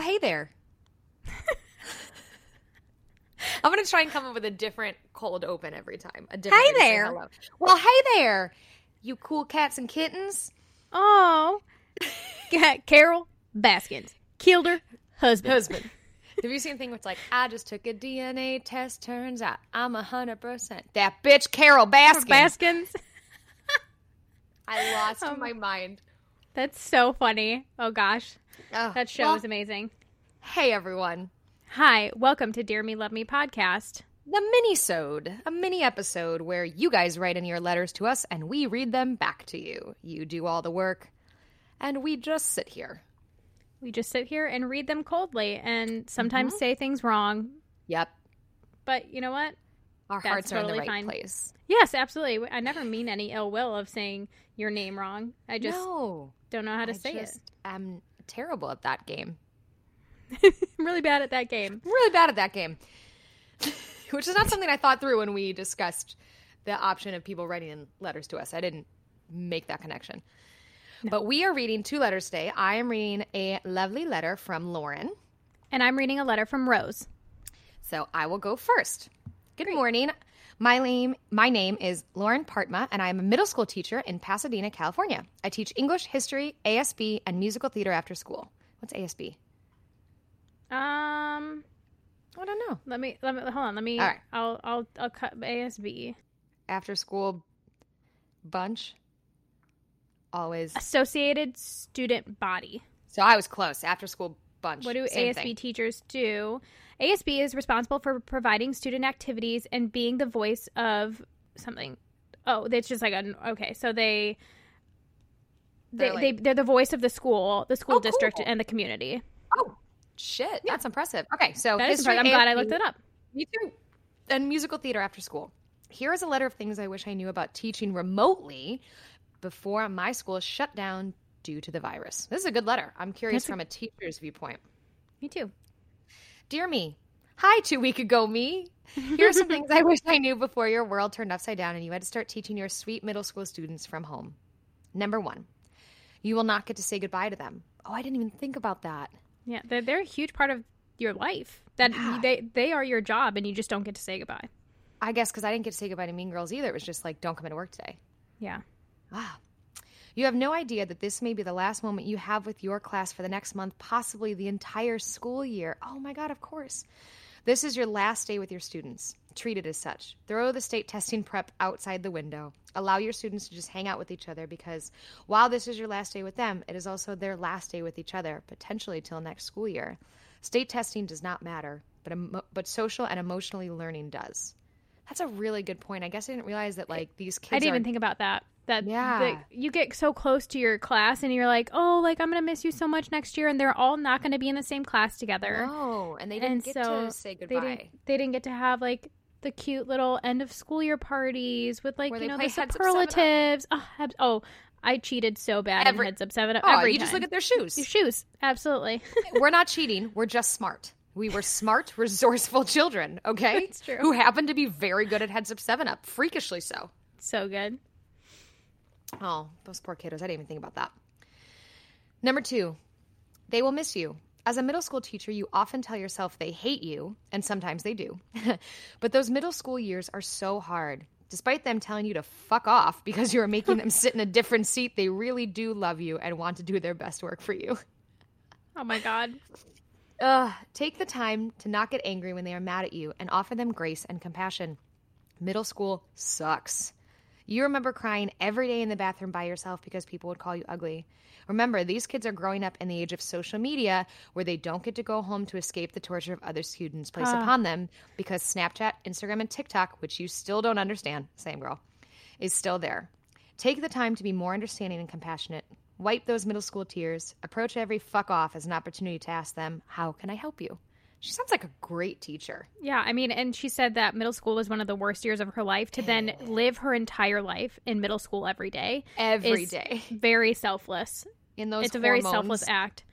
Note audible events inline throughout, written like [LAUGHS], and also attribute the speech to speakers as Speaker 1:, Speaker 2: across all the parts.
Speaker 1: Hey there. [LAUGHS] I'm gonna try and come up with a different cold open every time. A different
Speaker 2: Hey
Speaker 1: way to say
Speaker 2: there.
Speaker 1: hello. Well, hey there, you cool cats and kittens.
Speaker 2: Oh, Carol Baskins killed her husband.
Speaker 1: Husband. Have you seen a thing where it's like, I just took a DNA test, turns out I'm a hundred percent that bitch Carol Baskin.
Speaker 2: Baskins. [LAUGHS]
Speaker 1: I lost [LAUGHS]
Speaker 2: Oh
Speaker 1: my mind.
Speaker 2: That's so funny. Oh gosh,
Speaker 1: Oh,
Speaker 2: that show
Speaker 1: well,
Speaker 2: is amazing.
Speaker 1: Hey everyone.
Speaker 2: Hi, welcome to Dear Me Love Me podcast.
Speaker 1: The mini-sode, a mini episode where you guys write in your letters to us and we read them back to you. You do all the work, and we just sit here.
Speaker 2: We just sit here and read them coldly, and sometimes
Speaker 1: Mm-hmm.
Speaker 2: say things wrong.
Speaker 1: Yep.
Speaker 2: But you know what?
Speaker 1: Our
Speaker 2: That's
Speaker 1: hearts are in the right
Speaker 2: fine.
Speaker 1: place.
Speaker 2: Yes, absolutely. I never mean any ill will of saying your name wrong. I just
Speaker 1: no,
Speaker 2: don't know how to
Speaker 1: I
Speaker 2: say
Speaker 1: just am terrible at that game.
Speaker 2: I'm [LAUGHS] really bad at that game.
Speaker 1: I'm really bad at that game. [LAUGHS] Which is not something I thought through when we discussed the option of people writing in letters to us. I didn't make that connection. But we are reading two letters today. I am reading a lovely letter from Lauren.
Speaker 2: And I'm reading a letter from Rose.
Speaker 1: So I will go first. Good morning. My name, my name is Lauren Partma, and I am a middle school teacher in Pasadena, California. I teach English, history, ASB, and musical theater after school. What's ASB?
Speaker 2: Um,
Speaker 1: I don't know.
Speaker 2: let me let me hold on. Let me.
Speaker 1: All right.
Speaker 2: I'll I'll I'll cut ASB.
Speaker 1: After school bunch. Always.
Speaker 2: Associated Student Body.
Speaker 1: So I was close. After school bunch.
Speaker 2: What do ASB
Speaker 1: thing.
Speaker 2: teachers do? ASB is responsible for providing student activities and being the voice of something. Oh, it's just like an okay. So they they,
Speaker 1: They're
Speaker 2: they they're the voice of the school, the school
Speaker 1: Oh,
Speaker 2: district,
Speaker 1: cool.
Speaker 2: and the community.
Speaker 1: Oh, shit. That's impressive. Okay, so
Speaker 2: That is
Speaker 1: history.
Speaker 2: I'm glad I looked it up.
Speaker 1: Me too. And musical theater after school. Here is a letter of things I wish I knew about teaching remotely before my school shut down due to the virus. This is a good letter. I'm curious
Speaker 2: That's a-
Speaker 1: from a teacher's viewpoint.
Speaker 2: Me too.
Speaker 1: Dear me. Hi, two week ago me. Here are some [LAUGHS] things I wish I knew before your world turned upside down and you had to start teaching your sweet middle school students from home. Number one, you will not get to say goodbye to them. Oh, I didn't even think about that.
Speaker 2: Yeah, they're they're a huge part of your life. That they they are your job, and you just don't get to say goodbye.
Speaker 1: I guess because I didn't get to say goodbye to Mean Girls either. It was just like, don't come into work today.
Speaker 2: Yeah.
Speaker 1: Ah. You have no idea that this may be the last moment you have with your class for the next month, possibly the entire school year. Oh my God, of course. This is your last day with your students. Treat it as such. Throw the state testing prep outside the window. Allow your students to just hang out with each other because while this is your last day with them, it is also their last day with each other, potentially till next school year. State testing does not matter, but emo- but social and emotionally learning does. That's a really good point. I guess I didn't realize that like these kids
Speaker 2: I didn't even think about that. That
Speaker 1: Yeah.
Speaker 2: that you get so close to your class, and you're like, oh, like I'm gonna miss you so much next year, and they're all not gonna be in the same class together.
Speaker 1: No, and they didn't
Speaker 2: and
Speaker 1: get
Speaker 2: so
Speaker 1: to say
Speaker 2: they
Speaker 1: goodbye.
Speaker 2: didn't they didn't get to have like the cute little end of school year parties with like
Speaker 1: Where
Speaker 2: you know the
Speaker 1: Heads Up, Seven Up.
Speaker 2: superlatives. Oh, oh, I cheated so bad
Speaker 1: Every-
Speaker 2: in heads up seven up
Speaker 1: Oh,
Speaker 2: every
Speaker 1: you just look at their shoes.
Speaker 2: your shoes. Absolutely, [LAUGHS]
Speaker 1: we're not cheating. We're just smart. We were smart, [LAUGHS] resourceful children. Okay. Who happened to be very good at heads up seven up, freakishly so.
Speaker 2: so good.
Speaker 1: Oh, those poor kiddos. I didn't even think about that. Number two, they will miss you. As a middle school teacher, you often tell yourself they hate you, and sometimes they do. [LAUGHS] but those middle school years are so hard. Despite them telling you to fuck off because you're making them sit in a different seat, they really do love you and want to do their best work for you.
Speaker 2: Oh my god.
Speaker 1: Ugh, take the time to not get angry when they are mad at you and offer them grace and compassion. Middle school sucks. You remember crying every day in the bathroom by yourself because people would call you ugly. Remember, these kids are growing up in the age of social media where they don't get to go home to escape the torture of other students placed upon them because Snapchat, Instagram, and TikTok, which you still don't understand, same girl, is still there. Take the time to be more understanding and compassionate. Wipe those middle school tears. Approach every fuck off as an opportunity to ask them, How can I help you? She sounds like a great teacher.
Speaker 2: Yeah, I mean, and she said that middle school was one of the worst years of her life. To then [SIGHS] live her entire life in middle school every day,
Speaker 1: Every day. [LAUGHS]
Speaker 2: very selfless.
Speaker 1: In those
Speaker 2: it's a very selfless act.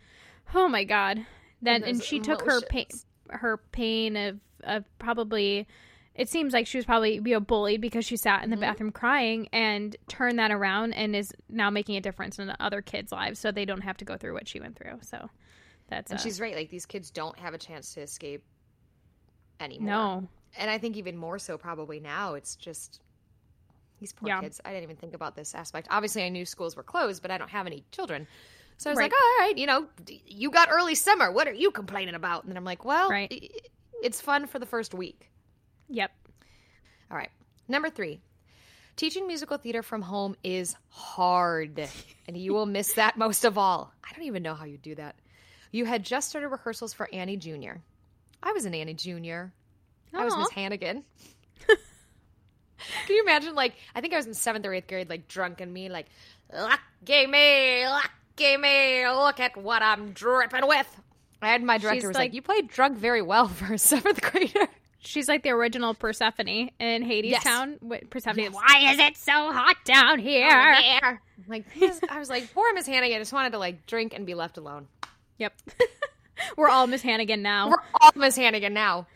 Speaker 2: Oh my god! Then and
Speaker 1: those
Speaker 2: she took her pain, her pain of of probably. It seems like she was probably you know bullied because she sat
Speaker 1: Mm-hmm.
Speaker 2: in the bathroom crying and turned that around and is now making a difference in other kids' lives, so they don't have to go through what she went through. So That's
Speaker 1: And
Speaker 2: uh,
Speaker 1: she's right. Like these kids don't have a chance to escape anymore.
Speaker 2: no.
Speaker 1: And I think even more so probably now. It's just these poor
Speaker 2: Yeah.
Speaker 1: kids. I didn't even think about this aspect. Obviously, I knew schools were closed, but I don't have any children. So I was
Speaker 2: Right.
Speaker 1: like, all right, you know, you got early summer. What are you complaining about? And then I'm like, well,
Speaker 2: Right.
Speaker 1: it's fun for the first week.
Speaker 2: Yep.
Speaker 1: All right. Number three. Teaching musical theater from home is hard, and you will miss that [LAUGHS] most of all. I don't even know how you do that. You had just started rehearsals for Annie Jr. I was an Annie Jr. I was Miss Hannigan. [LAUGHS] Can you imagine? Like, I think I was in seventh or eighth grade, like drunk and me, like, lucky me, lucky me, look at what I'm dripping with. I had my director
Speaker 2: She's
Speaker 1: was like,
Speaker 2: like-
Speaker 1: "You played drunk very well for a seventh grader."
Speaker 2: She's like the original Persephone in Hades
Speaker 1: Yes.
Speaker 2: Town. Persephone.
Speaker 1: Yes.
Speaker 2: Why is it so hot down oh, here?
Speaker 1: Yeah. Like, [LAUGHS] I was like, poor Miss Hannigan. I just wanted to like drink and be left alone.
Speaker 2: Yep. [LAUGHS] We're all Miss Hannigan now.
Speaker 1: We're all Miss Hannigan now.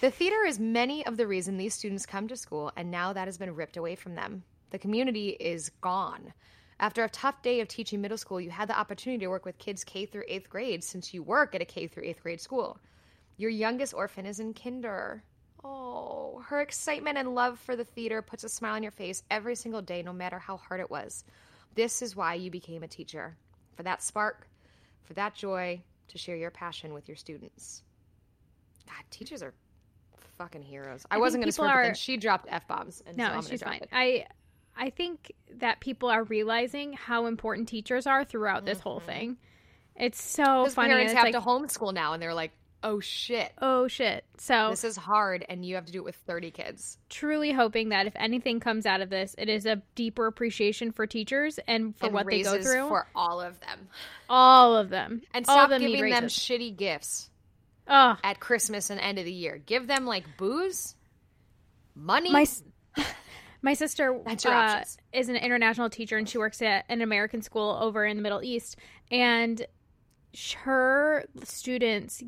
Speaker 1: The theater is many of the reason these students come to school, and now that has been ripped away from them. The community is gone. After a tough day of teaching middle school, you had the opportunity to work with kids K through eighth grade since you work at a K through eighth grade school. Your youngest orphan is in kinder. Oh, her excitement and love for the theater puts a smile on your face every single day, no matter how hard it was. This is why you became a teacher for that spark, for that joy to share your passion with your students. God, teachers are fucking heroes. I,
Speaker 2: think
Speaker 1: wasn't going to swear, but then she dropped f bombs. and so
Speaker 2: No, she's fine.
Speaker 1: it.
Speaker 2: I I think that people are realizing how important teachers are throughout this whole mm-hmm. thing. It's so funny.
Speaker 1: parents
Speaker 2: and
Speaker 1: have
Speaker 2: it's
Speaker 1: to homeschool now, and they're like, "Oh shit,
Speaker 2: oh shit. So
Speaker 1: this is hard," and you have to do it with thirty kids.
Speaker 2: truly hoping that if anything comes out of this, it is a deeper appreciation for teachers and for
Speaker 1: and
Speaker 2: what they go through.
Speaker 1: for all of them,
Speaker 2: all of them.
Speaker 1: and
Speaker 2: all
Speaker 1: stop
Speaker 2: them
Speaker 1: giving them shitty gifts
Speaker 2: Ugh.
Speaker 1: at Christmas and end of the year. Give them like booze, money.
Speaker 2: my [LAUGHS] my sister uh, is an international teacher and she works at an American school over in the Middle East and her students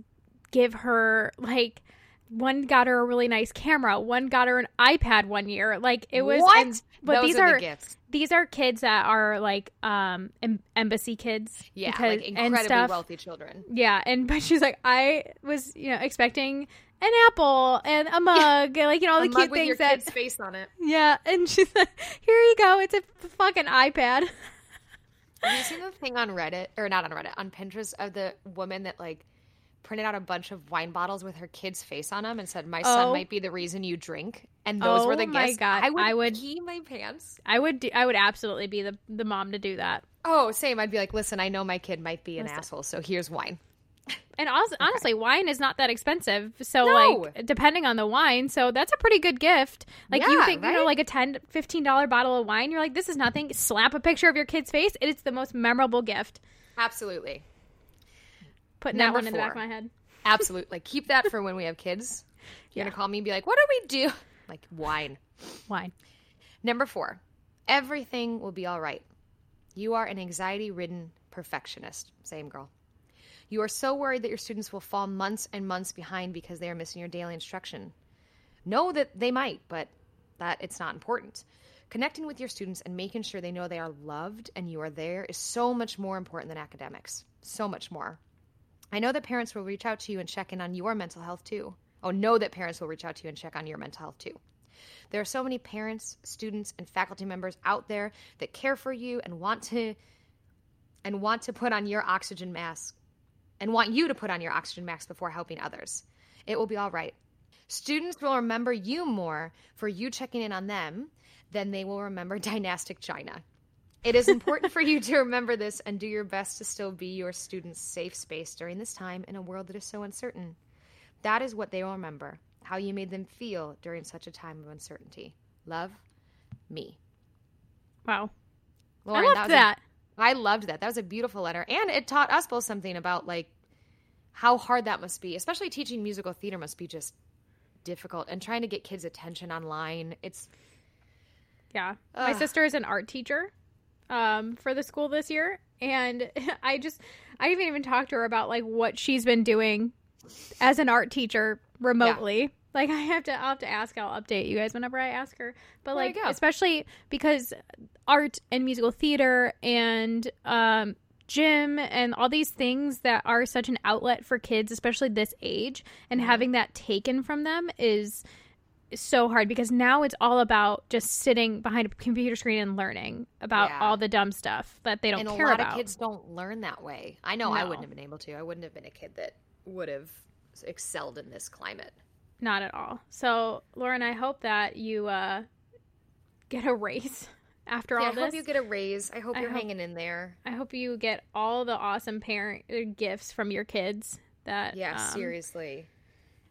Speaker 2: give her like one got her a really nice camera one got her an iPad one year like it was
Speaker 1: What?
Speaker 2: and- but
Speaker 1: Those
Speaker 2: these
Speaker 1: are the gifts.
Speaker 2: these are kids that are like um em- embassy kids
Speaker 1: yeah,
Speaker 2: because-
Speaker 1: like
Speaker 2: and
Speaker 1: incredibly
Speaker 2: stuff.
Speaker 1: wealthy children.
Speaker 2: Yeah, and [LAUGHS] but she's like, I was, you know, expecting an apple and a mug, and like you know all
Speaker 1: A
Speaker 2: the cute things that.
Speaker 1: face on it. [LAUGHS]
Speaker 2: Yeah, and she's like, here you go, it's a fucking iPad.
Speaker 1: Have you seen the thing on Reddit or not on Reddit on Pinterest of the woman that like printed out a bunch of wine bottles with her kid's face on them and said, "My son
Speaker 2: Oh.
Speaker 1: might be the reason you drink," and those were
Speaker 2: Oh
Speaker 1: the
Speaker 2: my
Speaker 1: gifts.
Speaker 2: God,
Speaker 1: I would,
Speaker 2: I would-
Speaker 1: pee my pants.
Speaker 2: I would, do, I would absolutely be the the mom to do that.
Speaker 1: Oh, same. I'd be like, "Listen, I know my kid might be an
Speaker 2: Listen.
Speaker 1: asshole, so here's wine."
Speaker 2: And also, honestly, wine is not that expensive. So,
Speaker 1: No.
Speaker 2: like, depending on the wine, so that's a pretty good gift. Like, you
Speaker 1: Yeah,
Speaker 2: think, you know, like a 10 $15 bottle of wine, you're like, this is nothing. Slap a picture of your kid's face. It's the most memorable gift.
Speaker 1: Absolutely,
Speaker 2: Putting
Speaker 1: Number
Speaker 2: that one in the back of my head.
Speaker 1: absolutely. like keep that for when we have kids. [LAUGHS] You're gonna call me and be like, "What do we do?" [LAUGHS] Like wine.
Speaker 2: Wine.
Speaker 1: Number four, everything will be all right. You are an anxiety ridden perfectionist. Same girl. You are so worried that your students will fall months and months behind because they are missing your daily instruction. Know that they might, but that it's not important. Connecting with your students and making sure they know they are loved and you are there is so much more important than academics. So much more. I know that parents will reach out to you and check in on your mental health too. Oh, know that parents will reach out to you and check on your mental health too. There are so many parents, students, and faculty members out there that care for you and want to and want to put on your oxygen mask and want you to put on your oxygen mask before helping others. It will be all right. Students will remember you more for you checking in on them than they will remember [LAUGHS] dynastic China. It is important for you to remember this and do your best to still be your students' safe space during this time in a world that is so uncertain. That is what they will remember how you made them feel during such a time of uncertainty. Love, me.
Speaker 2: Wow.
Speaker 1: Lauren,
Speaker 2: I loved
Speaker 1: was
Speaker 2: that.
Speaker 1: I loved that. That was a beautiful letter. And it taught us both something about like how hard that must be, especially teaching musical theater must be just difficult and trying to get kids' attention online. It's
Speaker 2: Yeah. My sister is an art teacher um, for the school this year. And [LAUGHS] I just, I didn't even talked to her about like what she's been doing as an art teacher remotely. Like [LAUGHS] I have to, I'll have to ask. I'll update you guys whenever I ask her. But
Speaker 1: There
Speaker 2: like, especially because art and musical theater and um, gym and all these things that are such an outlet for kids, especially this age, and having that taken from them is so hard because now it's all about just sitting behind a computer screen and learning about
Speaker 1: Yeah.
Speaker 2: all the dumb stuff that they don't
Speaker 1: and a
Speaker 2: care
Speaker 1: lot
Speaker 2: about.
Speaker 1: of kids don't learn that way. I know I wouldn't have been able to. I wouldn't have been a kid that would have excelled in this climate.
Speaker 2: Not at all. So, Lauren, I hope that you uh, get a raise [LAUGHS] after
Speaker 1: Yeah,
Speaker 2: all
Speaker 1: I
Speaker 2: this.
Speaker 1: hope you get a raise. I hope
Speaker 2: I
Speaker 1: you're
Speaker 2: hope-
Speaker 1: hanging in there.
Speaker 2: I hope you get all the awesome parent uh, gifts from your kids. That
Speaker 1: Yeah,
Speaker 2: um,
Speaker 1: seriously.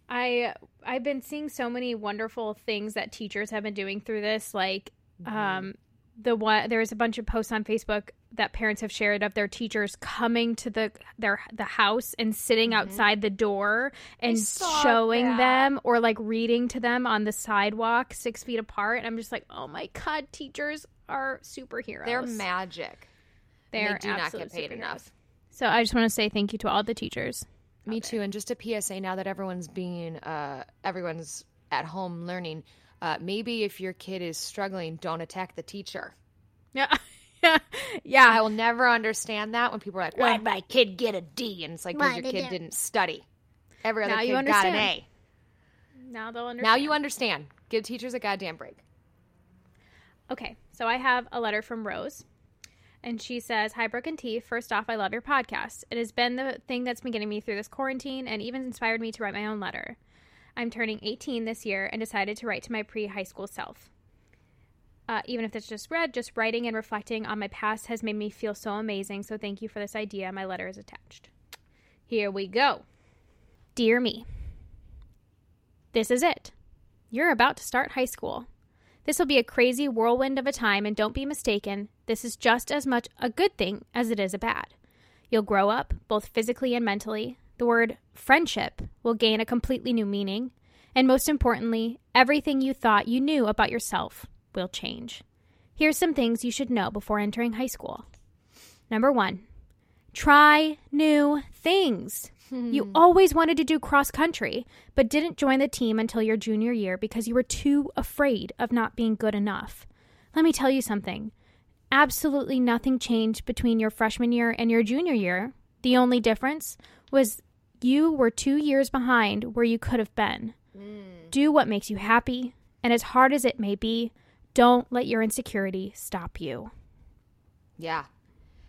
Speaker 2: I I've been seeing so many wonderful things that teachers have been doing through this. Like,
Speaker 1: Mm-hmm.
Speaker 2: um, the one there's a bunch of posts on Facebook that parents have shared of their teachers coming to the their the house and sitting outside the door and
Speaker 1: Mm-hmm.
Speaker 2: showing
Speaker 1: that.
Speaker 2: them or like reading to them on the sidewalk six feet apart. And I'm just like, oh my god, teachers are superheroes.
Speaker 1: They're magic.
Speaker 2: They're
Speaker 1: they do not get paid
Speaker 2: superheroes.
Speaker 1: enough.
Speaker 2: So I just want to say thank you to all the teachers.
Speaker 1: Me too. And just a PSA now that everyone's being, uh, everyone's at home learning. Uh, maybe if your kid is struggling, don't attack the teacher.
Speaker 2: Yeah. [LAUGHS] yeah.
Speaker 1: I will never understand that when people are like, "Why did my kid get a D?" And it's like because your kid didn't study. Every other
Speaker 2: Now
Speaker 1: kid
Speaker 2: you
Speaker 1: got an. A.
Speaker 2: Now they'll understand.
Speaker 1: Now you understand. Give teachers a goddamn break.
Speaker 2: Okay, so I have a letter from Rose. And she says, Hi, Brooke and T. First off, I love your podcast. It has been the thing that's been getting me through this quarantine and even inspired me to write my own letter. I'm turning 18 this year and decided to write to my pre high school self. Uh, even if it's just read, just writing and reflecting on my past has made me feel so amazing. So thank you for this idea. My letter is attached. Here we go. Dear me, this is it. You're about to start high school. This will be a crazy whirlwind of a time, and don't be mistaken, this is just as much a good thing as it is a bad. You'll grow up, both physically and mentally. The word friendship will gain a completely new meaning. And most importantly, everything you thought you knew about yourself will change. Here's some things you should know before entering high school. Number one, try new things. You hmm. always wanted to do cross country, but didn't join the team until your junior year because you were too afraid of not being good enough. Let me tell you something. Absolutely nothing changed between your freshman year and your junior year. The only difference was you were two years behind where you could have been. Hmm. Do what makes you happy, and as hard as it may be, don't let your insecurity stop you.
Speaker 1: Yeah.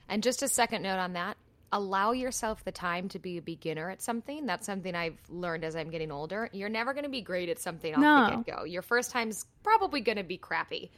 Speaker 1: And just a second note on that allow yourself the time to be a beginner at something. That's something I've learned as I'm getting older. You're never going to be great at something off
Speaker 2: No.
Speaker 1: the get go. Your first time's probably going to be crappy.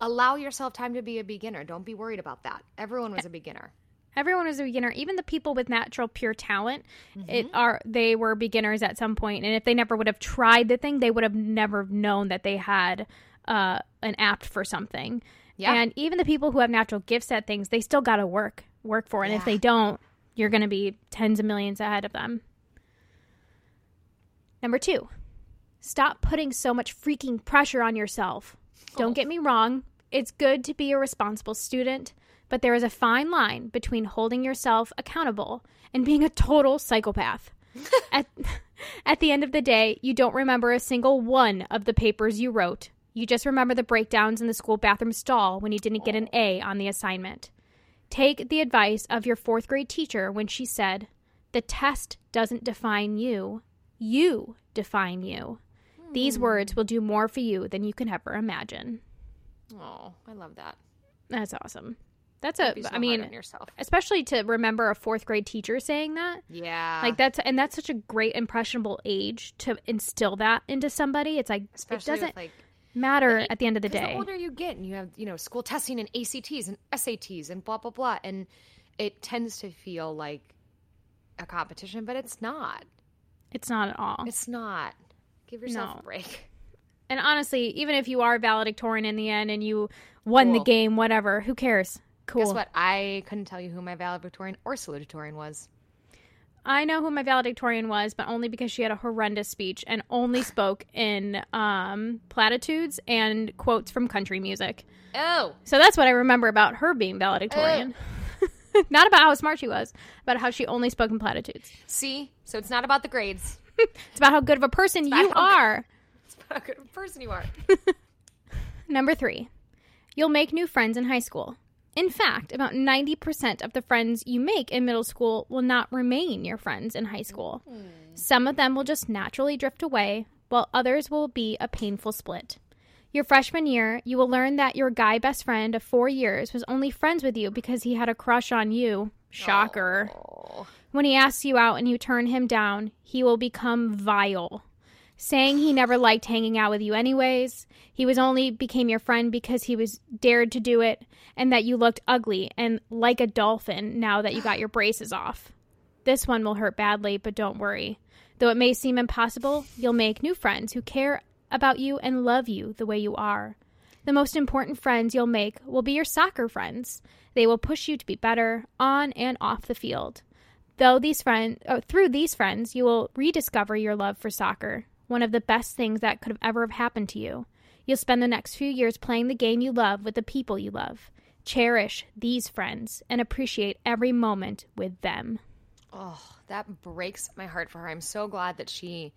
Speaker 1: Allow yourself time to be a beginner. Don't be worried about that. Everyone was a beginner.
Speaker 2: everyone was a beginner even the people with natural pure talent it are they were beginners at some point. point and if they never would have tried the thing they would have never known that they had uh, an apt for something
Speaker 1: Yeah.
Speaker 2: and even the people who have natural gifts at things they still got to work work for and if they don't you're going to be tens of millions ahead of them number two stop putting so much freaking pressure on yourself don't get me wrong it's good to be a responsible student but there is a fine line between holding yourself accountable and being a total psychopath. [LAUGHS] at, at the end of the day, you don't remember a single one of the papers you wrote. You just remember the breakdowns in the school bathroom stall when you didn't get an A on the assignment. Take the advice of your fourth grade teacher when she said, The test doesn't define you, you define you. These hmm. words will do more for you than you can ever imagine.
Speaker 1: Oh, I love that.
Speaker 2: That's awesome. That's a,
Speaker 1: so
Speaker 2: I mean, especially to remember a fourth grade teacher saying that
Speaker 1: Yeah.
Speaker 2: like that's and that's such a great impressionable age to instill that into somebody it's like
Speaker 1: Especially
Speaker 2: it doesn't
Speaker 1: like
Speaker 2: matter at the end of the day
Speaker 1: The older you get, and you have you know school testing and ACTs and SATs and blah blah blah, and it tends to feel like a competition, but it's not.
Speaker 2: it's not at all
Speaker 1: It's not. Give yourself
Speaker 2: No.
Speaker 1: a break.
Speaker 2: and honestly even if you are valedictorian in the end and you won the game whatever who cares cool
Speaker 1: Guess what? I couldn't tell you who my valedictorian or salutatorian was.
Speaker 2: I know who my valedictorian was but only because she had a horrendous speech and only [LAUGHS] spoke in um platitudes and quotes from country music
Speaker 1: Oh,
Speaker 2: So that's what I remember about her being valedictorian. [LAUGHS] Not about how smart she was, about how she only spoke in platitudes.
Speaker 1: see, so it's not about the grades. [LAUGHS]
Speaker 2: It's about how good of a person you are.
Speaker 1: It's about how good of a person you are.
Speaker 2: Number three, you'll make new friends in high school. In fact, about 90% of the friends you make in middle school will not remain your friends in high school. Mm-hmm. Some of them will just naturally drift away, while others will be a painful split. Your freshman year, you will learn that your guy best friend of four years was only friends with you because he had a crush on you. Shocker.
Speaker 1: Oh.
Speaker 2: When he asks you out and you turn him down, he will become vile. Saying he never liked hanging out with you anyways, he was only became your friend because he was dared to do it, and that you looked ugly and like a dolphin now that you got your braces off. This one will hurt badly, but don't worry. Though it may seem impossible, you'll make new friends who care about you and love you the way you are. The most important friends you'll make will be your soccer friends. They will push you to be better on and off the field. Though these friends, oh, through these friends, you will rediscover your love for soccer, one of the best things that could have ever have happened to you. You'll spend the next few years playing the game you love with the people you love. Cherish these friends and appreciate every moment with them.
Speaker 1: Oh, that breaks my heart for her. I'm so glad that she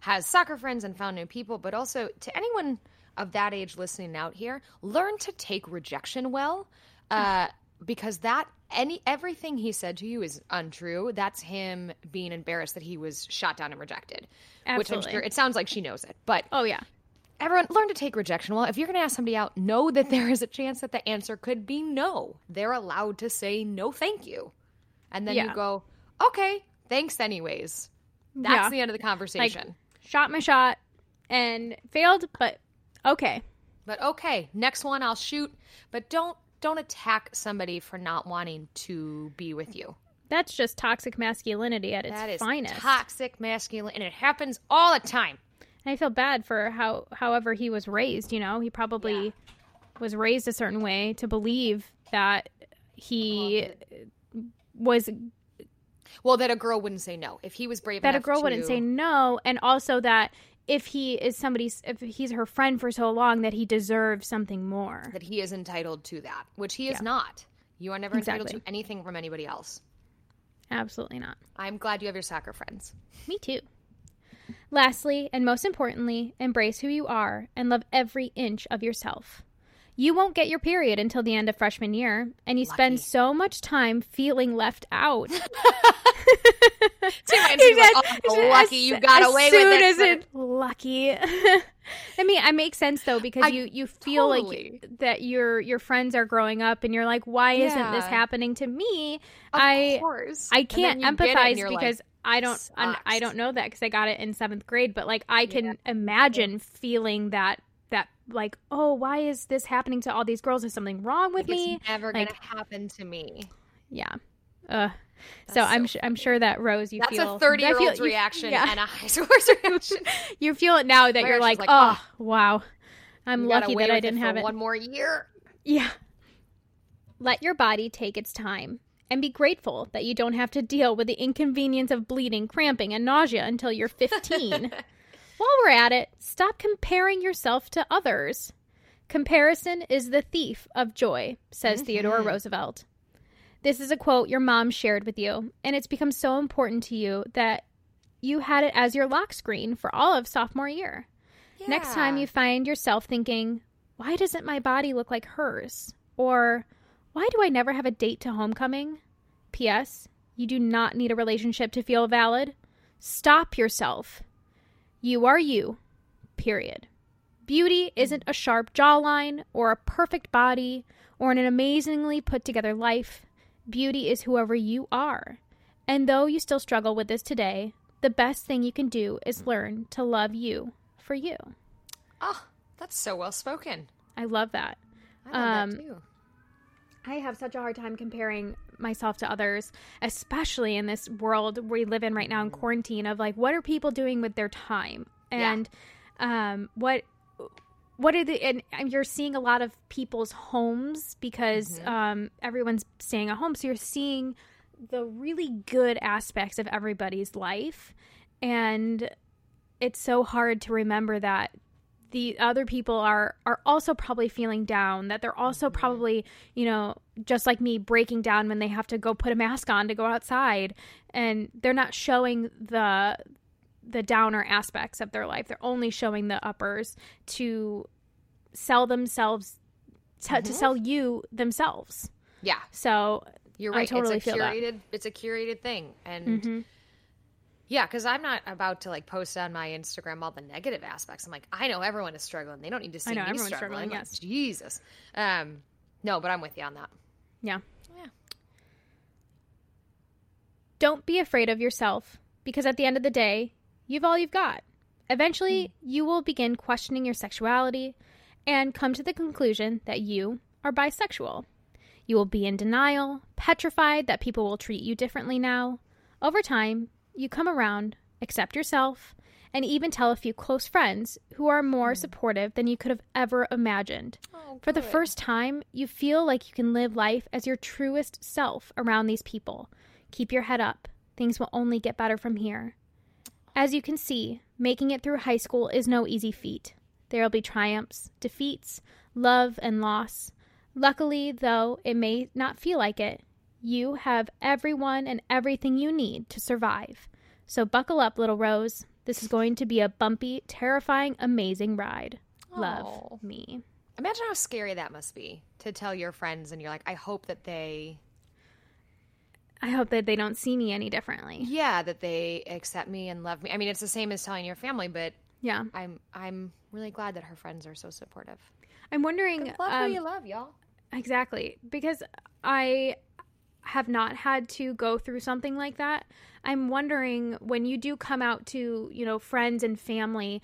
Speaker 1: has soccer friends and found new people, but also to anyone of that age listening out here, learn to take rejection well. Uh, because that any everything he said to you is untrue. That's him being embarrassed that he was shot down and rejected. Which I'm
Speaker 2: Absolutely.
Speaker 1: sure it sounds like she knows it. But
Speaker 2: Oh yeah.
Speaker 1: everyone learn to take rejection well. If you're gonna ask somebody out, know that there is a chance that the answer could be no. They're allowed to say no thank you. And then
Speaker 2: Yeah.
Speaker 1: you go, Okay, thanks anyways. That's
Speaker 2: Yeah.
Speaker 1: the end of the conversation.
Speaker 2: Shot my shot and failed, but okay.
Speaker 1: but okay, next one I'll shoot. But don't don't attack somebody for not wanting to be with you.
Speaker 2: That's just toxic masculinity at its
Speaker 1: That is
Speaker 2: finest.
Speaker 1: toxic masculinity, and it happens all the time.
Speaker 2: And I feel bad for how however he was raised, you know. He probably was raised a certain way to believe that he was
Speaker 1: Well, that a girl wouldn't say no. If he was brave
Speaker 2: that a girl wouldn't say no and also that if he is somebody's if he's her friend for so long that he deserves something more.
Speaker 1: that he is entitled to that, which he is
Speaker 2: Yeah.
Speaker 1: not. You are never entitled to anything from anybody else.
Speaker 2: Absolutely not.
Speaker 1: I'm glad you have your soccer friends.
Speaker 2: Me too. Lastly, and most importantly, embrace who you are and love every inch of yourself. You won't get your period until the end of freshman year, and you spend so much time feeling left out. [LAUGHS] [LAUGHS]
Speaker 1: Reminds me like, oh, lucky you got
Speaker 2: as
Speaker 1: away
Speaker 2: soon
Speaker 1: with it.
Speaker 2: as it lucky. [LAUGHS] I mean, I make sense though because
Speaker 1: I-
Speaker 2: you you feel
Speaker 1: totally.
Speaker 2: like that your your friends are growing up, and you're like, why isn't this happening to me?
Speaker 1: Of
Speaker 2: I
Speaker 1: course.
Speaker 2: I can't
Speaker 1: you it and
Speaker 2: empathize
Speaker 1: you're like,
Speaker 2: because I don't I don't know that because I got it in seventh grade, but like I can imagine feeling that that like oh why is this happening to all these girls? Is something wrong with
Speaker 1: Like,
Speaker 2: me?
Speaker 1: It's never
Speaker 2: Like-
Speaker 1: gonna happen to me.
Speaker 2: Yeah. Uh, so
Speaker 1: That's
Speaker 2: I'm
Speaker 1: so
Speaker 2: su- I'm sure that Rose, you
Speaker 1: That's
Speaker 2: feel
Speaker 1: a 30 year old's reaction
Speaker 2: yeah.
Speaker 1: and a high school's [LAUGHS] reaction.
Speaker 2: you feel it now that
Speaker 1: Where
Speaker 2: you're like,
Speaker 1: like,
Speaker 2: oh,
Speaker 1: "Ah,
Speaker 2: wow, I'm lucky that I didn't have it.
Speaker 1: one more year.
Speaker 2: Yeah. Let your body take its time and be grateful that you don't have to deal with the inconvenience of bleeding, cramping, and nausea until you're 15. [LAUGHS] While we're at it, stop comparing yourself to others. Comparison is the thief of joy, says mm-hmm. Theodore Roosevelt. This is a quote your mom shared with you, and it's become so important to you that you had it as your lock screen for all of sophomore year. Next time you find yourself thinking, why doesn't my body look like hers? Or why do I never have a date to homecoming? P.S. You do not need a relationship to feel valid. Stop yourself. You are you. Period. Beauty isn't a sharp jawline or a perfect body or an amazingly put together life. Beauty is whoever you are. And though you still struggle with this today, the best thing you can do is learn to love you for you.
Speaker 1: Oh, that's so well spoken.
Speaker 2: I love that.
Speaker 1: I love
Speaker 2: Um,
Speaker 1: that too.
Speaker 2: I have such a hard time comparing myself to others, especially in this world we live in right now in quarantine of like what are people doing with their time?
Speaker 1: Yeah.
Speaker 2: and um what what are the and and you're seeing a lot of people's homes because um everyone's staying at home. So you're seeing the really good aspects of everybody's life. And it's so hard to remember that the other people are are also probably feeling down that they're also probably you know just like me breaking down when they have to go put a mask on to go outside and they're not showing the the downer aspects of their life they're only showing the uppers to sell themselves to, to sell you themselves
Speaker 1: Yeah.
Speaker 2: So
Speaker 1: You're
Speaker 2: I
Speaker 1: right.
Speaker 2: totally
Speaker 1: it's a
Speaker 2: feel that.
Speaker 1: curated it's a curated thing. And
Speaker 2: Mhm.
Speaker 1: Yeah, because I'm not about to like post on my Instagram all the negative aspects. I'm like, I know everyone is struggling. They don't need to see
Speaker 2: know,
Speaker 1: me
Speaker 2: everyone's
Speaker 1: struggling.
Speaker 2: struggling,
Speaker 1: Like,
Speaker 2: yes.
Speaker 1: Jesus. Um no, but I'm with you on that.
Speaker 2: yeah.
Speaker 1: Yeah.
Speaker 2: Don't be afraid of yourself because at the end of the day, you've all you've got. Eventually, you will begin questioning your sexuality and come to the conclusion that you are bisexual. You will be in denial, petrified that people will treat you differently now. Over time, you come around, accept yourself, and even tell a few close friends who are more hmm. supportive than you could have ever imagined.
Speaker 1: Oh,
Speaker 2: For the first time, you feel like you can live life as your truest self around these people. Keep your head up. Things will only get better from here. As you can see, making it through high school is no easy feat. There will be triumphs, defeats, love, and loss. Luckily, though it may not feel like it, you have everyone and everything you need to survive. So buckle up, little Rose. This is going to be a bumpy, terrifying, amazing ride.
Speaker 1: Aw.
Speaker 2: Love me.
Speaker 1: Imagine how scary that must be to tell your friends and you're like, I hope that they
Speaker 2: I hope that they don't see me any differently.
Speaker 1: yeah, that they accept me and love me. I mean, it's the same as telling your family, but
Speaker 2: Yeah.
Speaker 1: I'm I'm really glad that her friends are so supportive.
Speaker 2: I'm wondering
Speaker 1: Love
Speaker 2: um,
Speaker 1: who you love, y'all.
Speaker 2: exactly because I have not had to go through something like that. I'm wondering when you do come out to, you know, friends and family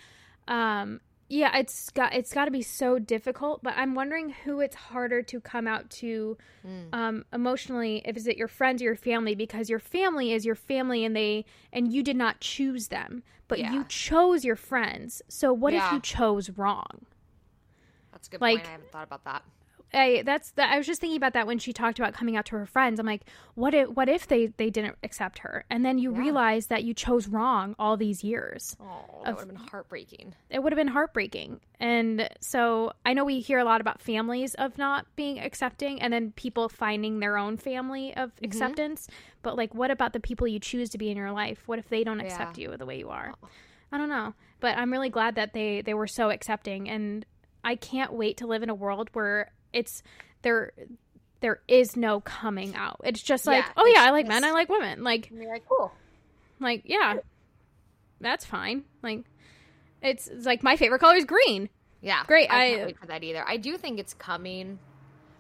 Speaker 2: um yeah, it's got it's got to be so difficult, but I'm wondering who it's harder to come out to
Speaker 1: Mm.
Speaker 2: um, emotionally. If is it your friends or your family? Because your family is your family, and they and you did not choose them, but
Speaker 1: Yeah.
Speaker 2: you chose your friends. So what if you chose wrong?
Speaker 1: That's a good
Speaker 2: like-
Speaker 1: point. I haven't thought about that.
Speaker 2: I that's the, I was just thinking about that when she talked about coming out to her friends. I'm like, what if what if they they didn't accept her, and then you
Speaker 1: Yeah.
Speaker 2: realize that you chose wrong all these years.
Speaker 1: Oh, that would have been heartbreaking.
Speaker 2: It would have been heartbreaking. And so I know we hear a lot about families of not being accepting, and then people finding their own family of
Speaker 1: Mm-hmm.
Speaker 2: acceptance. But like, what about the people you choose to be in your life? What if they don't accept
Speaker 1: Yeah.
Speaker 2: you the way you are? I don't know. But I'm really glad that they they were so accepting, and I can't wait to live in a world where it's there there is no coming out. It's just like,
Speaker 1: Yeah,
Speaker 2: oh yeah, I like men, I like women. Like
Speaker 1: like, cool.
Speaker 2: like yeah. That's fine. Like it's, it's like my favorite color is green.
Speaker 1: Yeah,
Speaker 2: Great,
Speaker 1: I,
Speaker 2: I-
Speaker 1: can't wait for that either. I do think it's coming.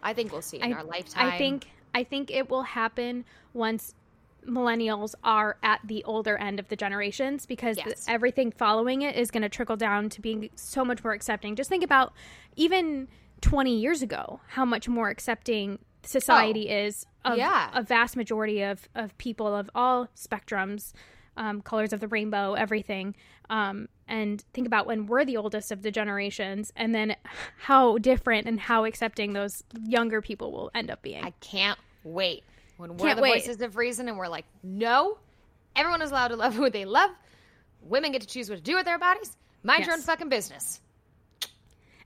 Speaker 1: I think we'll see in
Speaker 2: I-
Speaker 1: our lifetime.
Speaker 2: I think I think it will happen once millennials are at the older end of the generations because
Speaker 1: Yes.
Speaker 2: everything following it is going to trickle down to being so much more accepting. Just think about even 20 years ago how much more accepting society is of
Speaker 1: Oh, Yeah.
Speaker 2: a vast majority of, of people of all spectrums um, colors of the rainbow everything um, and think about when we're the oldest of the generations and then how different and how accepting those younger people will end up being
Speaker 1: I can't wait when we're
Speaker 2: Can't
Speaker 1: the
Speaker 2: wait.
Speaker 1: voices of reason and we're like, no, everyone is allowed to love who they love. Women get to choose what to do with their bodies. Mind your own fucking business.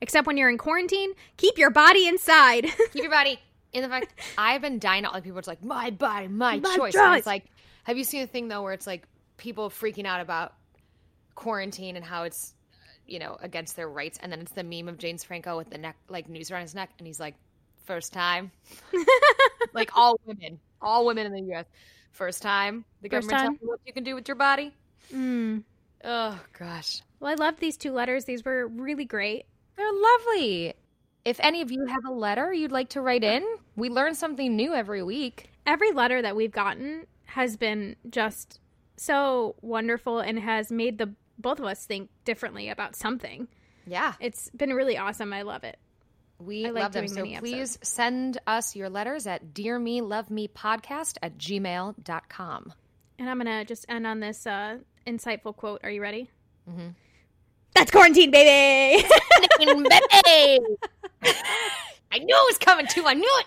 Speaker 2: Except when you're in quarantine keep your body inside [LAUGHS]
Speaker 1: Keep your body in the fact. I've been dying out like people. It's like my body, my,
Speaker 2: My
Speaker 1: choice. And it's like, have you seen the thing though where it's like people freaking out about quarantine and how it's you know against their rights, and then it's the meme of James Franco with the neck like noose around his neck, and he's like, first time, [LAUGHS] like all women, all women in the U.S. First time the
Speaker 2: First
Speaker 1: government tells you what you can do with your body.
Speaker 2: mm.
Speaker 1: Oh gosh.
Speaker 2: well i love these two letters these were really great
Speaker 1: They're lovely. If any of you have a letter you'd like to write in, we learn something new every week.
Speaker 2: every letter that we've gotten has been just so wonderful and has made the both of us think differently about something
Speaker 1: Yeah.
Speaker 2: it's been really awesome i love it
Speaker 1: We
Speaker 2: like
Speaker 1: love them. So please send us your letters at dear me love me podcast at gmail.com.
Speaker 2: and i'm gonna just end on this uh insightful quote are you ready
Speaker 1: Mm-hmm.
Speaker 2: That's quarantine baby [LAUGHS]
Speaker 1: I knew it was coming too. I knew it.